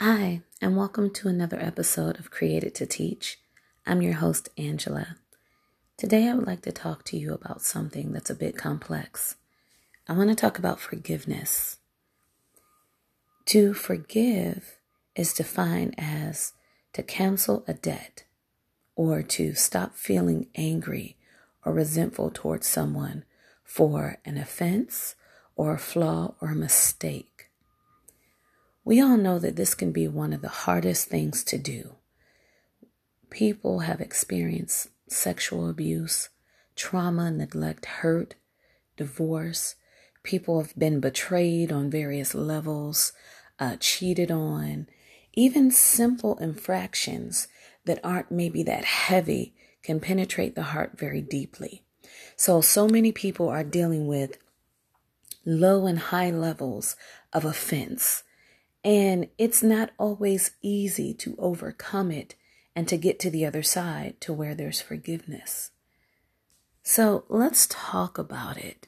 Hi, and welcome to another episode of Created to Teach. I'm your host, Angela. Today, I would like to talk to you about something that's a bit complex. I want to talk about forgiveness. To forgive is defined as to cancel a debt or to stop feeling angry or resentful towards someone for an offense or a flaw or a mistake. We all know that this can be one of the hardest things to do. People have experienced sexual abuse, trauma, neglect, hurt, divorce. People have been betrayed on various levels, uh, cheated on. Even simple infractions that aren't maybe that heavy can penetrate the heart very deeply. So, so many people are dealing with low and high levels of offense and it's not always easy to overcome it and to get to the other side to where there's forgiveness. So let's talk about it.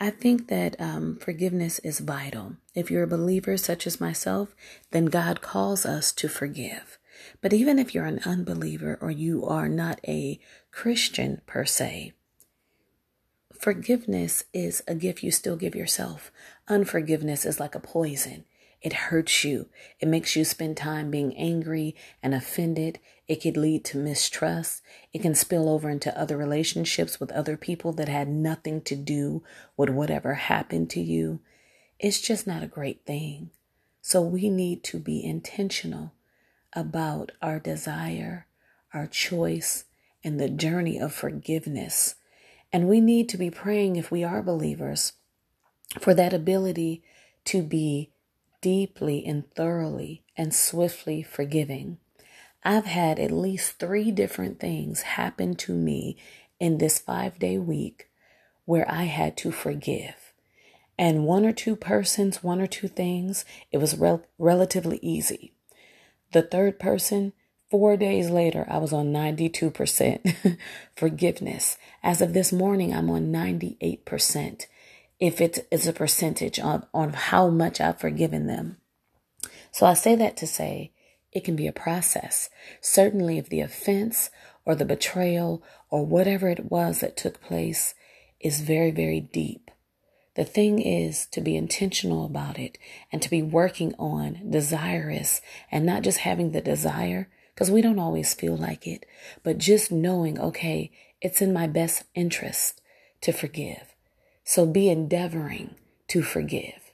I think that um, forgiveness is vital. If you're a believer such as myself, then God calls us to forgive. But even if you're an unbeliever or you are not a Christian per se, forgiveness is a gift you still give yourself. Unforgiveness is like a poison. It hurts you. It makes you spend time being angry and offended. It could lead to mistrust. It can spill over into other relationships with other people that had nothing to do with whatever happened to you. It's just not a great thing. So we need to be intentional about our desire, our choice, and the journey of forgiveness. And we need to be praying, if we are believers, for that ability to be deeply and thoroughly and swiftly forgiving. I've had at least three different things happen to me in this five day week where I had to forgive. And one or two persons, one or two things, it was rel- relatively easy. The third person, four days later, I was on 92% forgiveness. As of this morning, I'm on 98% if it is a percentage on, on how much I've forgiven them. So I say that to say it can be a process. Certainly, if the offense or the betrayal or whatever it was that took place is very, very deep. The thing is to be intentional about it and to be working on desirous and not just having the desire because we don't always feel like it, but just knowing, okay, it's in my best interest to forgive. So be endeavoring to forgive.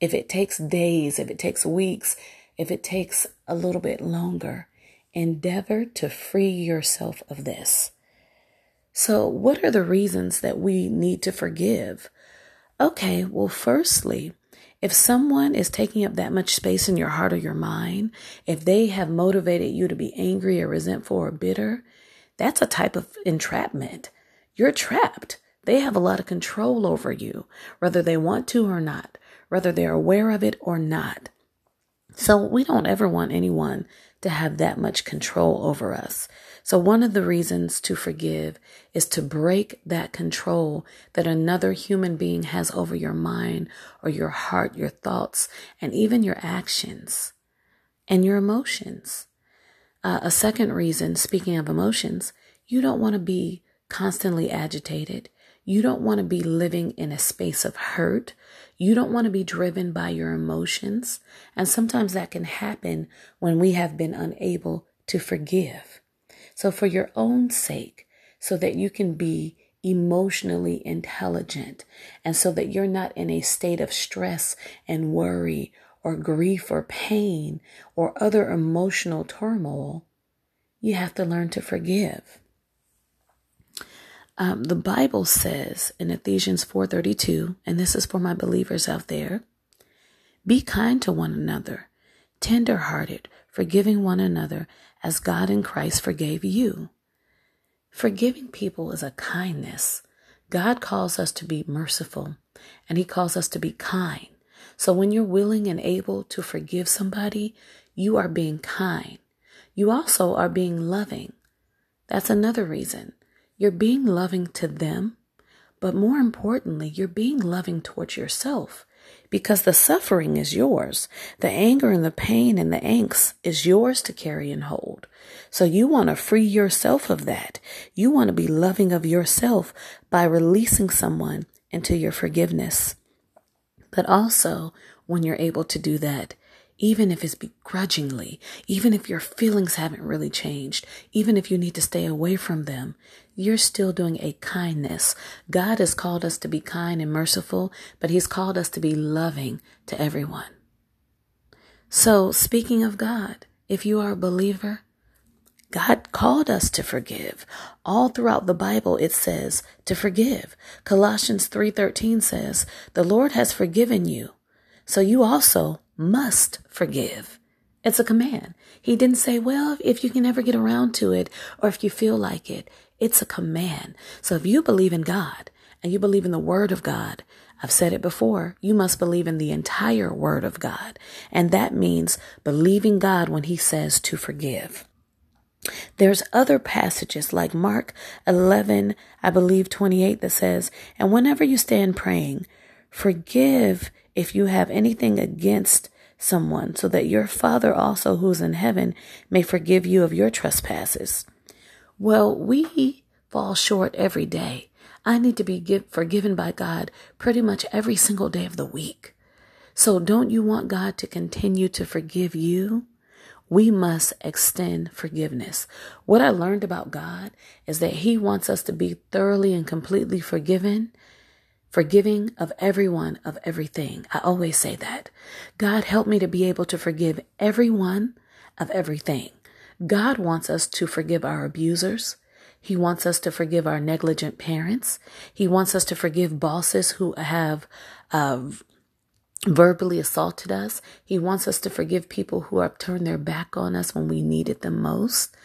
If it takes days, if it takes weeks, if it takes a little bit longer, endeavor to free yourself of this. So, what are the reasons that we need to forgive? Okay, well, firstly, if someone is taking up that much space in your heart or your mind, if they have motivated you to be angry or resentful or bitter, that's a type of entrapment. You're trapped. They have a lot of control over you, whether they want to or not, whether they're aware of it or not. So we don't ever want anyone to have that much control over us. So one of the reasons to forgive is to break that control that another human being has over your mind or your heart, your thoughts, and even your actions and your emotions. Uh, a second reason, speaking of emotions, you don't want to be constantly agitated. You don't want to be living in a space of hurt. You don't want to be driven by your emotions. And sometimes that can happen when we have been unable to forgive. So, for your own sake, so that you can be emotionally intelligent and so that you're not in a state of stress and worry or grief or pain or other emotional turmoil, you have to learn to forgive. Um, the Bible says in Ephesians 4:32, and this is for my believers out there, be kind to one another, tender-hearted, forgiving one another as God in Christ forgave you. Forgiving people is a kindness. God calls us to be merciful, and he calls us to be kind. So when you're willing and able to forgive somebody, you are being kind. You also are being loving. That's another reason. You're being loving to them, but more importantly, you're being loving towards yourself because the suffering is yours. The anger and the pain and the angst is yours to carry and hold. So you want to free yourself of that. You want to be loving of yourself by releasing someone into your forgiveness. But also, when you're able to do that, even if it's begrudgingly, even if your feelings haven't really changed, even if you need to stay away from them, you're still doing a kindness. God has called us to be kind and merciful, but He's called us to be loving to everyone. So, speaking of God, if you are a believer, God called us to forgive. All throughout the Bible it says to forgive. Colossians 3:13 says, "The Lord has forgiven you, so you also must forgive. It's a command. He didn't say, well, if you can ever get around to it or if you feel like it. It's a command. So if you believe in God and you believe in the word of God, I've said it before, you must believe in the entire word of God. And that means believing God when he says to forgive. There's other passages like Mark 11, I believe 28 that says, and whenever you stand praying, forgive if you have anything against someone, so that your Father also who's in heaven may forgive you of your trespasses. Well, we fall short every day. I need to be give, forgiven by God pretty much every single day of the week. So don't you want God to continue to forgive you? We must extend forgiveness. What I learned about God is that He wants us to be thoroughly and completely forgiven forgiving of everyone of everything. I always say that. God help me to be able to forgive everyone of everything. God wants us to forgive our abusers. He wants us to forgive our negligent parents. He wants us to forgive bosses who have uh, verbally assaulted us. He wants us to forgive people who have turned their back on us when we needed them most.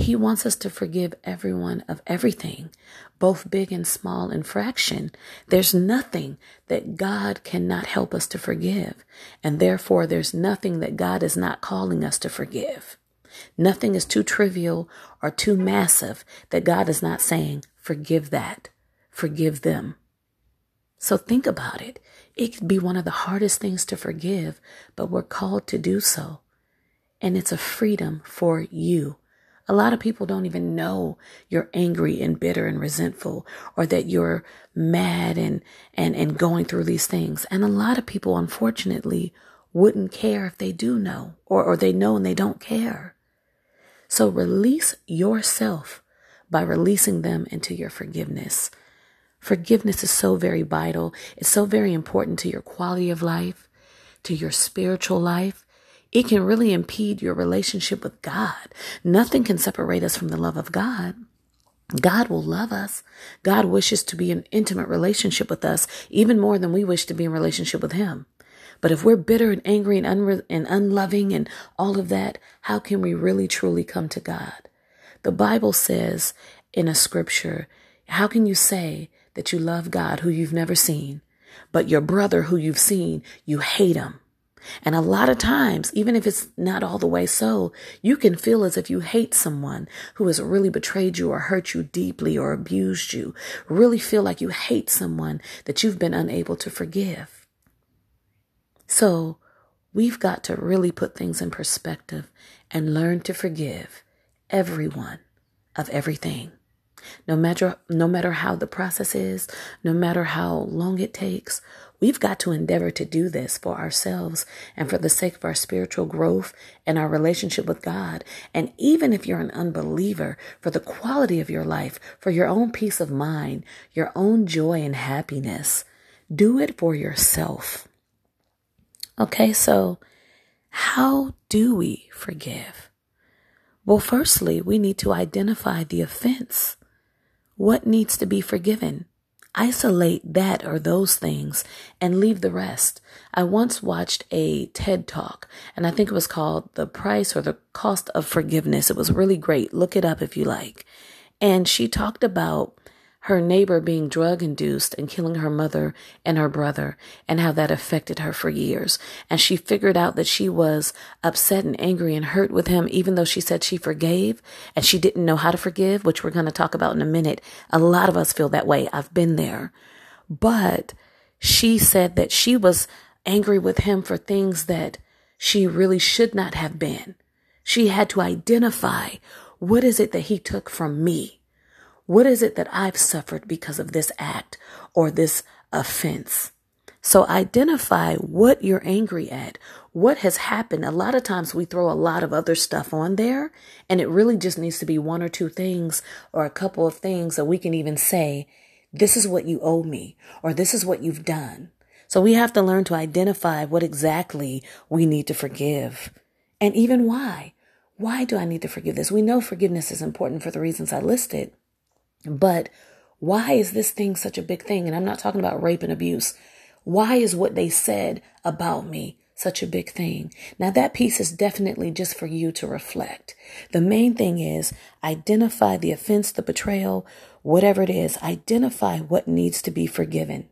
He wants us to forgive everyone of everything, both big and small infraction. There's nothing that God cannot help us to forgive. And therefore, there's nothing that God is not calling us to forgive. Nothing is too trivial or too massive that God is not saying, forgive that, forgive them. So think about it. It could be one of the hardest things to forgive, but we're called to do so. And it's a freedom for you a lot of people don't even know you're angry and bitter and resentful or that you're mad and, and, and going through these things. And a lot of people, unfortunately, wouldn't care if they do know or, or they know and they don't care. So release yourself by releasing them into your forgiveness. Forgiveness is so very vital. It's so very important to your quality of life, to your spiritual life, it can really impede your relationship with God. Nothing can separate us from the love of God. God will love us. God wishes to be in intimate relationship with us even more than we wish to be in relationship with him. But if we're bitter and angry and, unre- and unloving and all of that, how can we really truly come to God? The Bible says in a scripture, how can you say that you love God who you've never seen, but your brother who you've seen, you hate him? And a lot of times, even if it's not all the way so, you can feel as if you hate someone who has really betrayed you or hurt you deeply or abused you. Really feel like you hate someone that you've been unable to forgive. So we've got to really put things in perspective and learn to forgive everyone of everything. No matter, no matter how the process is, no matter how long it takes, We've got to endeavor to do this for ourselves and for the sake of our spiritual growth and our relationship with God. And even if you're an unbeliever, for the quality of your life, for your own peace of mind, your own joy and happiness, do it for yourself. Okay, so how do we forgive? Well, firstly, we need to identify the offense. What needs to be forgiven? Isolate that or those things and leave the rest. I once watched a TED talk and I think it was called The Price or the Cost of Forgiveness. It was really great. Look it up if you like. And she talked about her neighbor being drug induced and killing her mother and her brother and how that affected her for years. And she figured out that she was upset and angry and hurt with him, even though she said she forgave and she didn't know how to forgive, which we're going to talk about in a minute. A lot of us feel that way. I've been there. But she said that she was angry with him for things that she really should not have been. She had to identify what is it that he took from me? What is it that I've suffered because of this act or this offense? So identify what you're angry at. What has happened? A lot of times we throw a lot of other stuff on there and it really just needs to be one or two things or a couple of things that we can even say, this is what you owe me or this is what you've done. So we have to learn to identify what exactly we need to forgive and even why. Why do I need to forgive this? We know forgiveness is important for the reasons I listed, but why is this thing such a big thing? And I'm not talking about rape and abuse. Why is what they said about me such a big thing? Now, that piece is definitely just for you to reflect. The main thing is identify the offense, the betrayal, whatever it is, identify what needs to be forgiven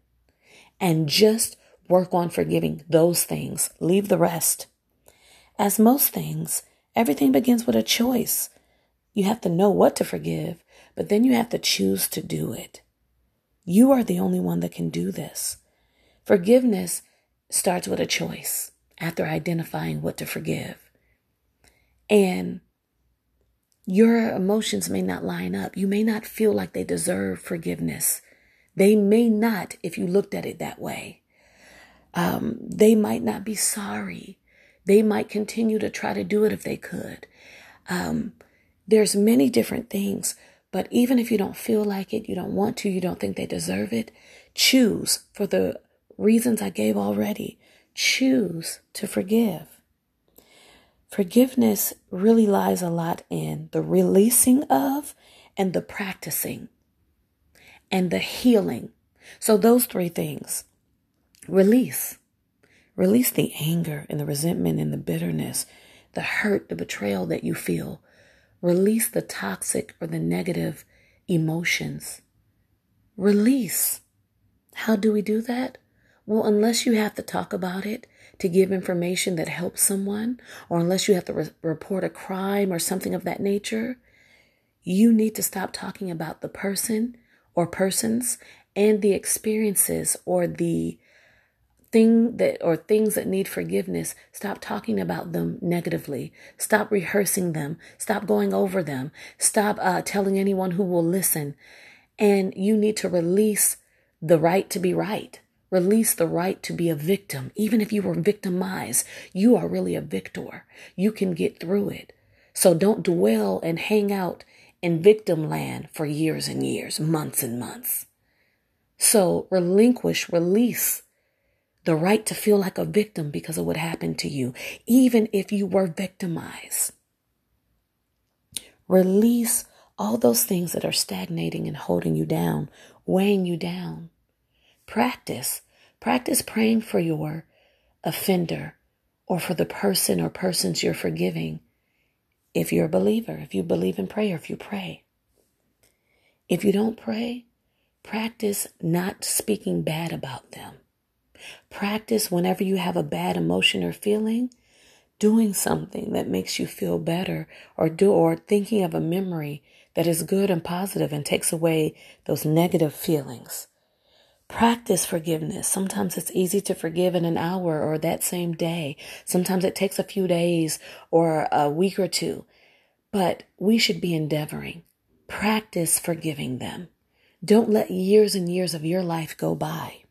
and just work on forgiving those things. Leave the rest. As most things, everything begins with a choice. You have to know what to forgive, but then you have to choose to do it. You are the only one that can do this. Forgiveness starts with a choice after identifying what to forgive. And your emotions may not line up. You may not feel like they deserve forgiveness. They may not, if you looked at it that way. Um, they might not be sorry. They might continue to try to do it if they could. Um, there's many different things, but even if you don't feel like it, you don't want to, you don't think they deserve it, choose for the reasons I gave already, choose to forgive. Forgiveness really lies a lot in the releasing of and the practicing and the healing. So, those three things release. Release the anger and the resentment and the bitterness, the hurt, the betrayal that you feel. Release the toxic or the negative emotions. Release. How do we do that? Well, unless you have to talk about it to give information that helps someone, or unless you have to re- report a crime or something of that nature, you need to stop talking about the person or persons and the experiences or the thing that or things that need forgiveness stop talking about them negatively stop rehearsing them stop going over them stop uh, telling anyone who will listen and you need to release the right to be right Release the right to be a victim. Even if you were victimized, you are really a victor. You can get through it. So don't dwell and hang out in victim land for years and years, months and months. So relinquish, release the right to feel like a victim because of what happened to you, even if you were victimized. Release all those things that are stagnating and holding you down, weighing you down. Practice. Practice praying for your offender or for the person or persons you're forgiving. If you're a believer, if you believe in prayer, if you pray. If you don't pray, practice not speaking bad about them. Practice whenever you have a bad emotion or feeling, doing something that makes you feel better or do or thinking of a memory that is good and positive and takes away those negative feelings. Practice forgiveness. Sometimes it's easy to forgive in an hour or that same day. Sometimes it takes a few days or a week or two. But we should be endeavoring. Practice forgiving them. Don't let years and years of your life go by.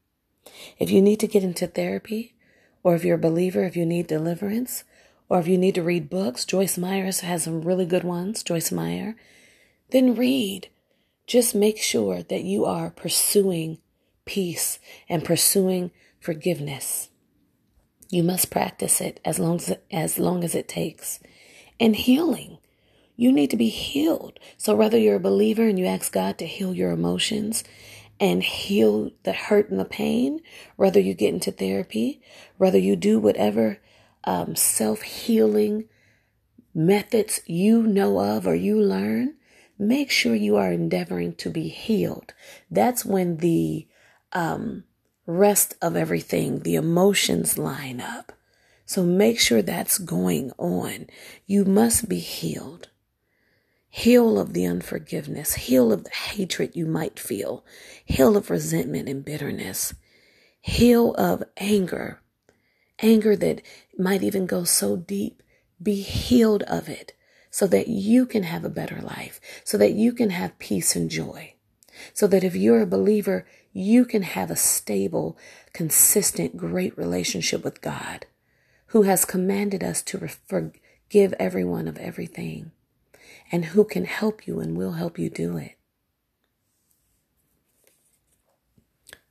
If you need to get into therapy, or if you're a believer, if you need deliverance, or if you need to read books, Joyce Myers has some really good ones, Joyce Meyer, then read. Just make sure that you are pursuing peace, and pursuing forgiveness. You must practice it as long as, as long as it takes. And healing. You need to be healed. So whether you're a believer and you ask God to heal your emotions and heal the hurt and the pain, whether you get into therapy, whether you do whatever um, self healing methods you know of or you learn, make sure you are endeavoring to be healed. That's when the um, rest of everything, the emotions line up. So make sure that's going on. You must be healed. Heal of the unforgiveness, heal of the hatred you might feel, heal of resentment and bitterness, heal of anger, anger that might even go so deep. Be healed of it so that you can have a better life, so that you can have peace and joy, so that if you're a believer, you can have a stable, consistent, great relationship with God, who has commanded us to forgive everyone of everything, and who can help you and will help you do it.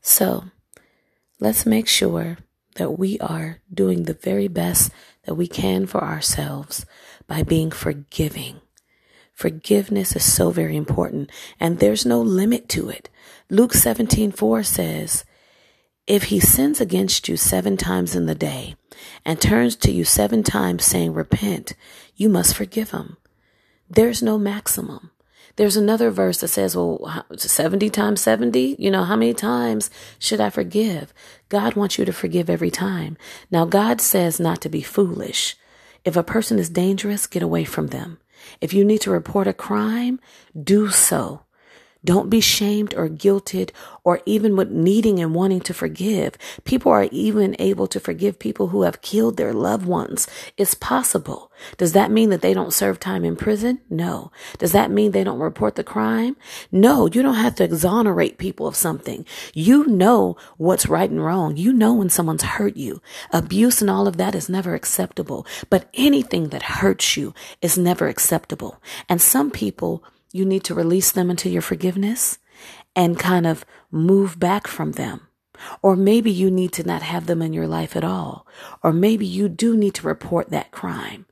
So, let's make sure that we are doing the very best that we can for ourselves by being forgiving. Forgiveness is so very important and there's no limit to it. Luke 17, 4 says, if he sins against you seven times in the day and turns to you seven times saying, repent, you must forgive him. There's no maximum. There's another verse that says, well, 70 times 70, you know, how many times should I forgive? God wants you to forgive every time. Now, God says not to be foolish. If a person is dangerous, get away from them. If you need to report a crime, do so. Don't be shamed or guilted or even with needing and wanting to forgive. People are even able to forgive people who have killed their loved ones. It's possible. Does that mean that they don't serve time in prison? No. Does that mean they don't report the crime? No, you don't have to exonerate people of something. You know what's right and wrong. You know when someone's hurt you. Abuse and all of that is never acceptable, but anything that hurts you is never acceptable. And some people you need to release them into your forgiveness and kind of move back from them. Or maybe you need to not have them in your life at all. Or maybe you do need to report that crime.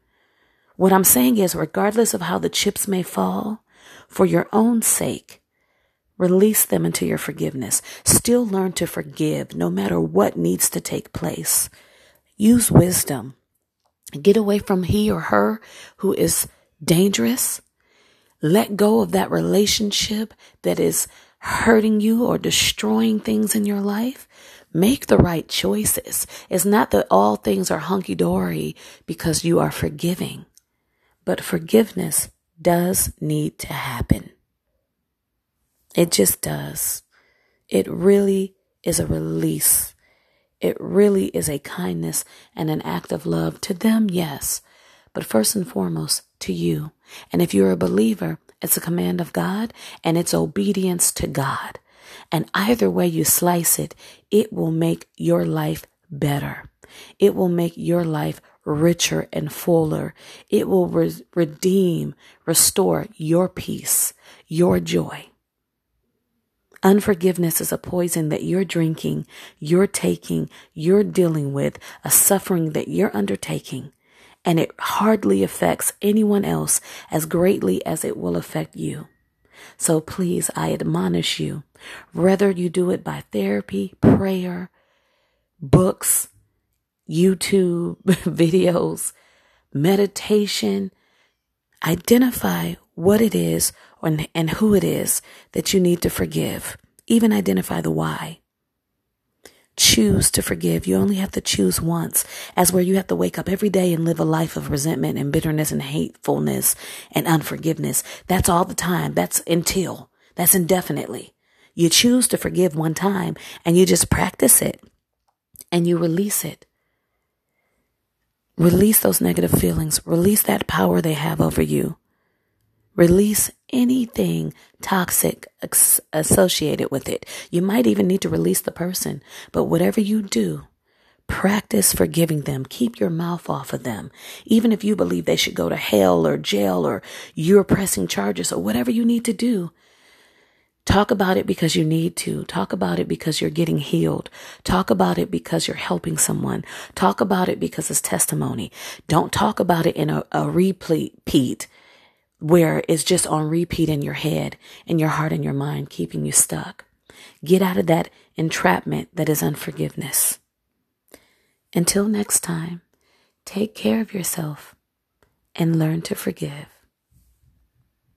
What I'm saying is, regardless of how the chips may fall, for your own sake, release them into your forgiveness. Still learn to forgive no matter what needs to take place. Use wisdom. Get away from he or her who is dangerous let go of that relationship that is hurting you or destroying things in your life. Make the right choices. It's not that all things are hunky dory because you are forgiving, but forgiveness does need to happen. It just does. It really is a release. It really is a kindness and an act of love to them, yes, but first and foremost to you. And if you're a believer, it's a command of God and it's obedience to God. And either way you slice it, it will make your life better. It will make your life richer and fuller. It will re- redeem, restore your peace, your joy. Unforgiveness is a poison that you're drinking, you're taking, you're dealing with, a suffering that you're undertaking and it hardly affects anyone else as greatly as it will affect you. So please, I admonish you, whether you do it by therapy, prayer, books, YouTube videos, meditation, identify what it is and who it is that you need to forgive. Even identify the why choose to forgive. You only have to choose once, as where you have to wake up every day and live a life of resentment and bitterness and hatefulness and unforgiveness. That's all the time. That's until. That's indefinitely. You choose to forgive one time and you just practice it and you release it. Release those negative feelings. Release that power they have over you. Release anything toxic associated with it. You might even need to release the person, but whatever you do, practice forgiving them. Keep your mouth off of them. Even if you believe they should go to hell or jail or you're pressing charges or whatever you need to do. Talk about it because you need to. Talk about it because you're getting healed. Talk about it because you're helping someone. Talk about it because it's testimony. Don't talk about it in a, a repeat where it's just on repeat in your head, in your heart, and your mind, keeping you stuck. Get out of that entrapment that is unforgiveness. Until next time, take care of yourself and learn to forgive.